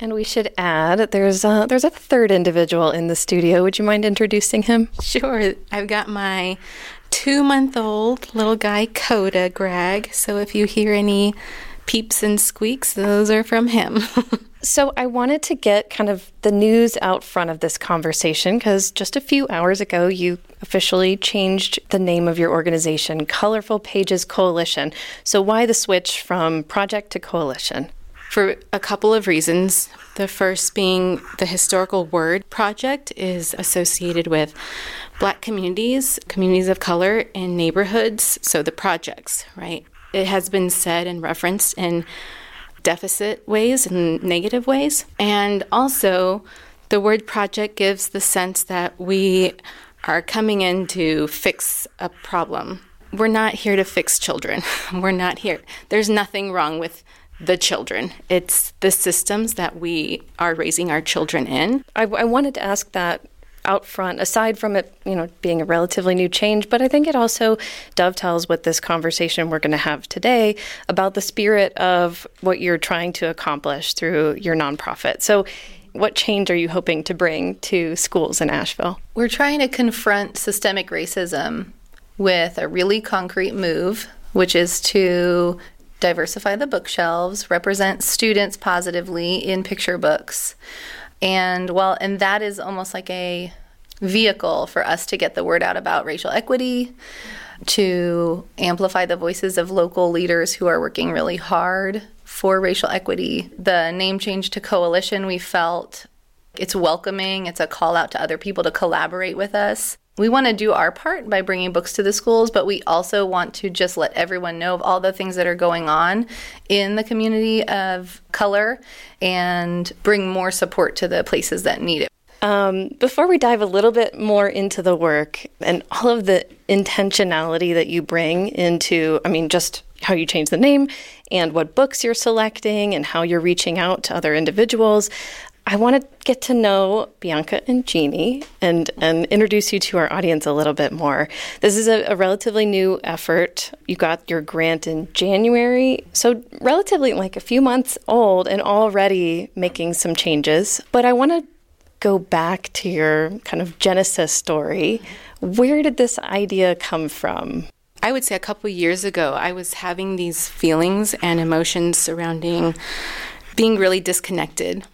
And we should add there's a, there's a third individual in the studio. Would you mind introducing him? Sure. I've got my two month old little guy, Coda Greg. So if you hear any peeps and squeaks, those are from him. so I wanted to get kind of the news out front of this conversation because just a few hours ago you officially changed the name of your organization, Colorful Pages Coalition. So why the switch from project to coalition? For a couple of reasons. The first being the Historical Word Project is associated with black communities, communities of color in neighborhoods, so the projects, right? It has been said and referenced in deficit ways and negative ways. And also, the word project gives the sense that we are coming in to fix a problem. We're not here to fix children. We're not here. There's nothing wrong with the children. It's the systems that we are raising our children in. I, I wanted to ask that out front, aside from it, you know, being a relatively new change, but I think it also dovetails with this conversation we're going to have today about the spirit of what you're trying to accomplish through your nonprofit. So, what change are you hoping to bring to schools in Asheville? We're trying to confront systemic racism with a really concrete move, which is to diversify the bookshelves, represent students positively in picture books. And well, and that is almost like a vehicle for us to get the word out about racial equity, to amplify the voices of local leaders who are working really hard for racial equity. The name change to coalition, we felt it's welcoming, it's a call out to other people to collaborate with us we want to do our part by bringing books to the schools, but we also want to just let everyone know of all the things that are going on in the community of color and bring more support to the places that need it. Um, before we dive a little bit more into the work and all of the intentionality that you bring into, I mean, just how you change the name and what books you're selecting and how you're reaching out to other individuals, I want to get to know Bianca and Jeannie and, and introduce you to our audience a little bit more. This is a, a, relatively new effort. You got your grant in January, so relatively like a few months old and already making some changes. But I want to go back to your kind of genesis story. Where did this idea come from? I would say a couple years ago, I was having these feelings and emotions surrounding being really disconnected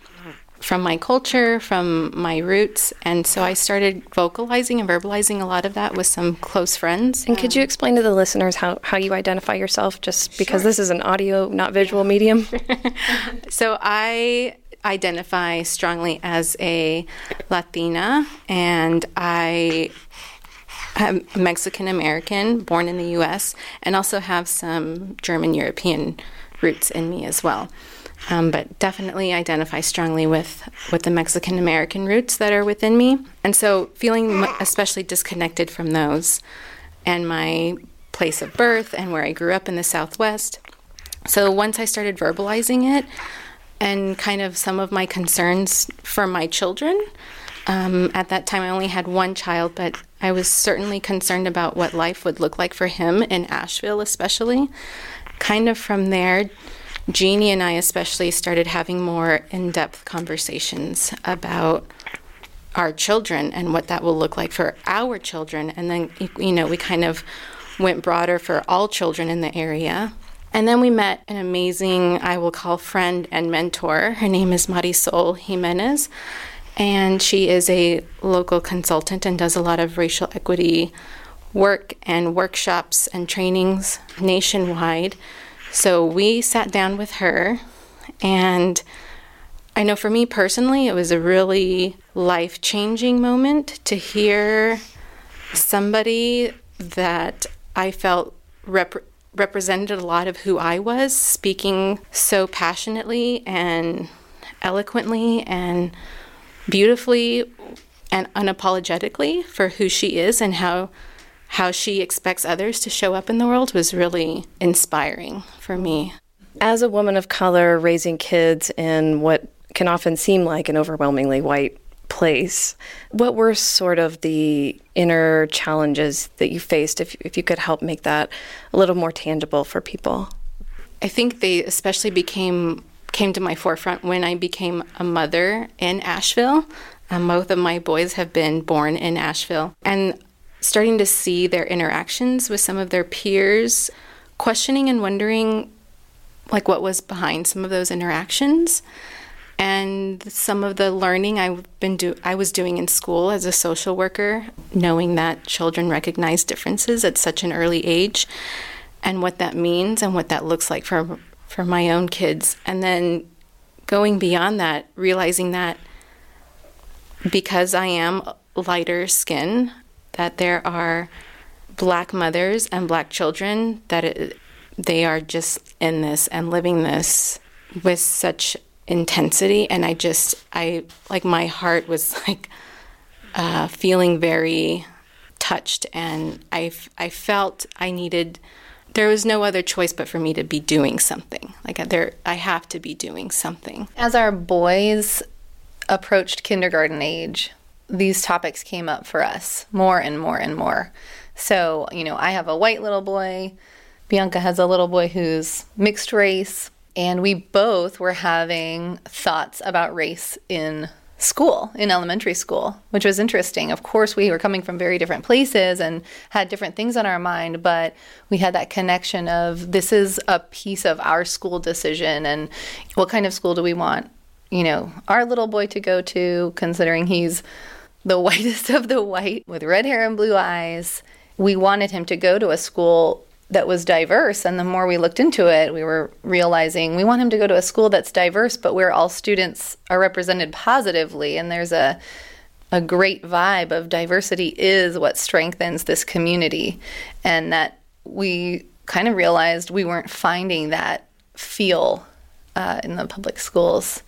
from my culture, from my roots. And so I started vocalizing and verbalizing a lot of that with some close friends. And could you um, explain to the listeners how, how you identify yourself, just because sure. this is an audio, not visual medium? so I identify strongly as a Latina, and I am Mexican American, born in the US, and also have some German European roots in me as well um, but definitely identify strongly with with the Mexican American roots that are within me, and so feeling especially disconnected from those, and my place of birth and where I grew up in the Southwest. So once I started verbalizing it, and kind of some of my concerns for my children. Um, at that time, I only had one child, but I was certainly concerned about what life would look like for him in Asheville, especially. Kind of from there, Jeannie and I especially started having more in depth conversations about our children and what that will look like for our children. And then, you know, we kind of went broader for all children in the area. And then we met an amazing, I will call friend and mentor. Her name is Marisol Jimenez. And she is a local consultant and does a lot of racial equity work and workshops and trainings nationwide. So we sat down with her, and I know for me personally, it was a really life changing moment to hear somebody that I felt rep- represented a lot of who I was speaking so passionately and eloquently and beautifully and unapologetically for who she is and how how she expects others to show up in the world was really inspiring for me. As a woman of color raising kids in what can often seem like an overwhelmingly white place, what were sort of the inner challenges that you faced, if, if you could help make that a little more tangible for people? I think they especially became came to my forefront when I became a mother in Asheville. Um, both of my boys have been born in Asheville. And starting to see their interactions with some of their peers, questioning and wondering like what was behind some of those interactions. And some of the learning I've been do I was doing in school as a social worker, knowing that children recognize differences at such an early age and what that means and what that looks like for for my own kids. And then going beyond that realizing that because I am lighter skin that there are black mothers and black children that it, they are just in this and living this with such intensity. And i just i like my heart was like uh, feeling very touched. And I, I felt i needed there was no other choice but for me to be doing something. Like there i have to be doing something. As our boys approached kindergarten age these topics came up for us more and more and more so you know i have a white little boy bianca has a little boy who's mixed race and we both were having thoughts about race in school, in elementary school, which was interesting. Of course, we were coming from very different places and had different things on our mind, but we had that connection of this is a piece of our school decision and what kind of school do we want, you know, our little boy to go to, considering he's the whitest of the white with red hair and blue eyes. We wanted him to go to a school that was diverse. And the more we looked into it, we were realizing we want him to go to a school that's diverse, but where all students are represented positively. And there's a a great vibe of diversity is what strengthens this community. And that we kind of realized we weren't finding that feel uh, in the public schools.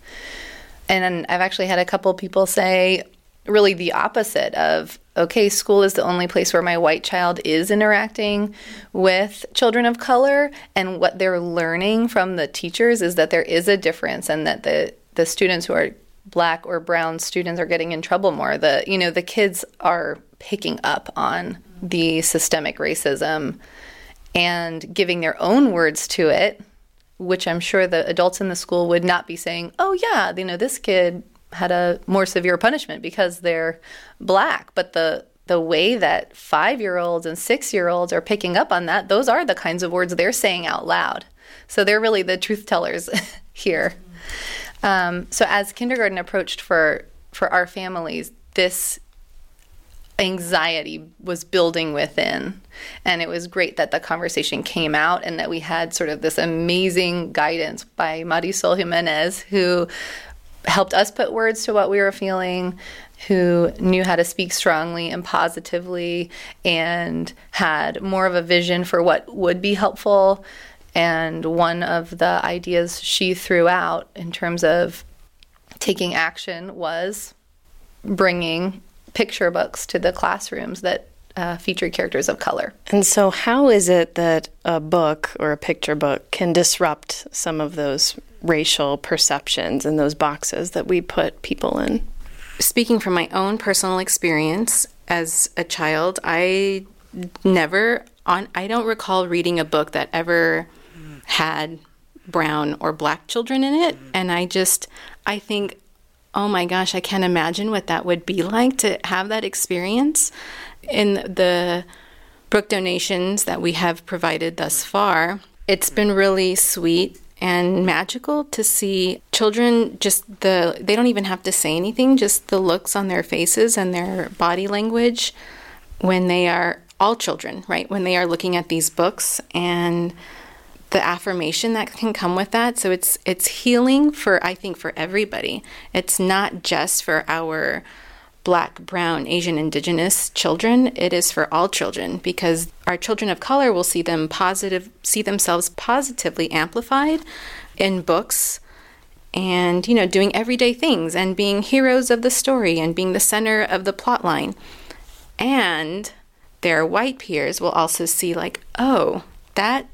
And I've actually had a couple people say, really the opposite of okay, school is the only place where my white child is interacting with children of color. And what they're learning from the teachers is that there is a difference and that the, the students who are black or brown students are getting in trouble more. The you know, the kids are picking up on the systemic racism and giving their own words to it, which I'm sure the adults in the school would not be saying, "Oh yeah, you know, this kid had a more severe punishment because they're black. But the the way that five year olds and six year olds are picking up on that, those are the kinds of words they're saying out loud. So they're really the truth tellers here. Um, so as kindergarten approached for for our families, this anxiety was building within. And it was great that the conversation came out and that we had sort of this amazing guidance by Marisol Jimenez, who helped us put words to what we were feeling, who knew how to speak strongly and positively and had more of a vision for what would be helpful. And one of the ideas she threw out in terms of taking action was bringing picture books to the classrooms that uh, featured characters of color. And so, how is it that a book or a picture book can disrupt some of those racial perceptions and those boxes that we put people in? Speaking from my own personal experience as a child, I never on I don't recall reading a book that ever had brown or black children in it and I just I think oh my gosh, I can't imagine what that would be like to have that experience in the book donations that we have provided thus far. It's been really sweet and magical to see children just the they don't even have to say anything just the looks on their faces and their body language when they are all children right when they are looking at these books and the affirmation that can come with that so it's it's healing for i think for everybody it's not just for our black, brown, Asian, indigenous children, it is for all children because our children of color will see them positive see themselves positively amplified in books and you know doing everyday things and being heroes of the story and being the center of the plot line. And their white peers will also see like, "Oh, that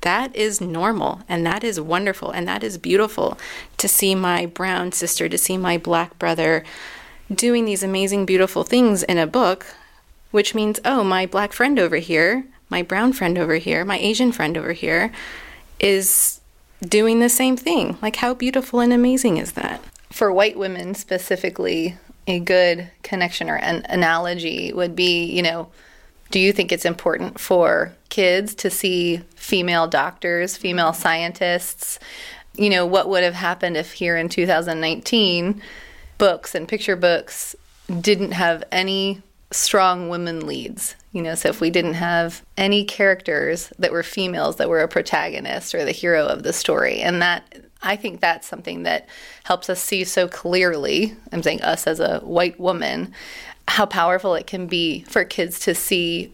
that is normal and that is wonderful and that is beautiful to see my brown sister, to see my black brother doing these amazing, beautiful things in a book, which means, oh, my black friend over here, my brown friend over here, my Asian friend over here is doing the same thing. Like, how beautiful and amazing is that? For white women specifically, a good connection or an analogy would be, you know, do you think it's important for kids to see female doctors, female scientists? You know, what would have happened if here in 2019 books and picture books didn't have any strong women leads? You know, so if we didn't have any characters that were females that were a protagonist or the hero of the story, and that I think that's something that helps us see so clearly. I'm saying us as a white woman, how powerful it can be for kids to see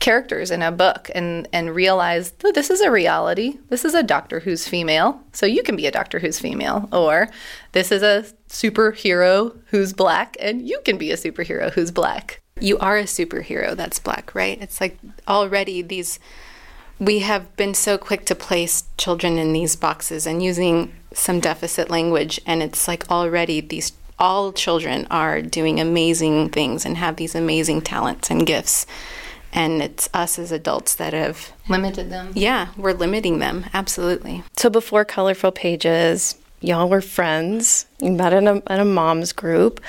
characters in a book and and realize oh, this is a reality. This is a doctor who's female, so you can be a doctor who's female, or this is a superhero who's black, and you can be a superhero who's black. You are a superhero that's black, right? It's like already these we have been so quick to place children in these boxes and using some deficit language and it's like already these all children are doing amazing things and have these amazing talents and gifts and it's us as adults that have limited them. Yeah, we're limiting them absolutely. So before Colorful Pages, y'all were friends. You met in a, in a mom's group.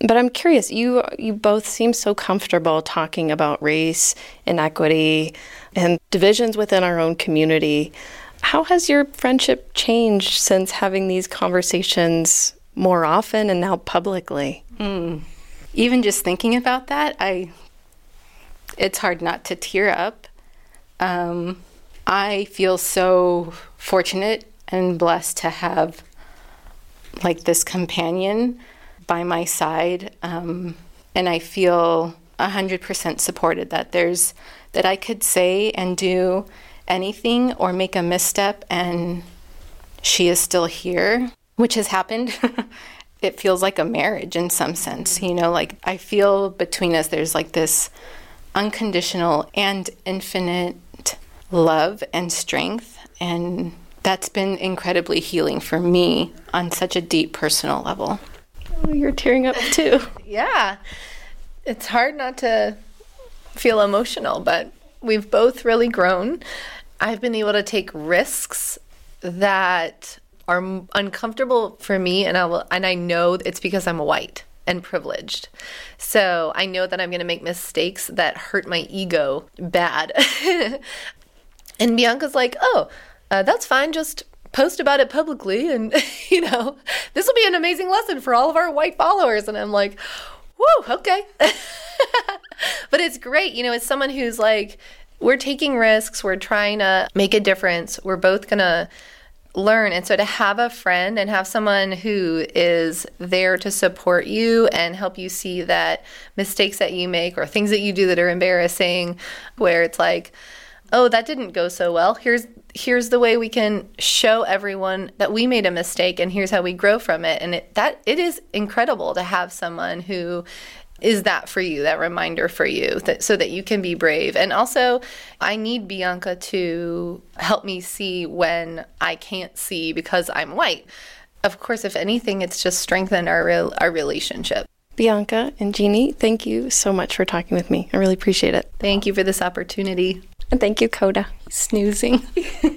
But I'm curious, you you both seem so comfortable talking about race, inequity, and divisions within our own community. How has your friendship changed since having these conversations more often and now publicly? Mm. Even just thinking about that, I it's hard not to tear up. Um, I feel so fortunate and blessed to have like this companion by my side, um, and I feel hundred percent supported. That there's that I could say and do anything or make a misstep, and she is still here, which has happened. it feels like a marriage in some sense, you know. Like I feel between us, there's like this unconditional and infinite love and strength. And that's been incredibly healing for me on such a deep personal level. Oh, you're tearing up too. yeah. It's hard not to feel emotional, but we've both really grown. I've been able to take risks that are uncomfortable for me and I will and I know it's because I'm white and privileged. So I know that I'm going to make mistakes that hurt my ego bad. and Bianca's like, oh, uh, that's fine. Just post about it publicly. And, you know, this will be an amazing lesson for all of our white followers. And I'm like, whoa, okay. but it's great. You know, as someone who's like, we're taking risks, we're trying to make a difference, we're both going to learn. And so to have a friend and have someone who is there to support you and help you see that mistakes that you make or things that you do that are embarrassing, where it's like, oh, that didn't go so well. Here's here's the way we can show everyone that we made a mistake and here's how we grow from it. And it, that it is incredible to have someone who is that for you, that reminder for you, that, so that you can be brave. And also, I need Bianca to help me see when I can't see because I'm white. Of course, if anything, it's just strengthened our, re- our relationship. Bianca and Jeannie, thank you so much for talking with me. I really appreciate it. Thank you for this opportunity. And thank you, Coda. Snoozing.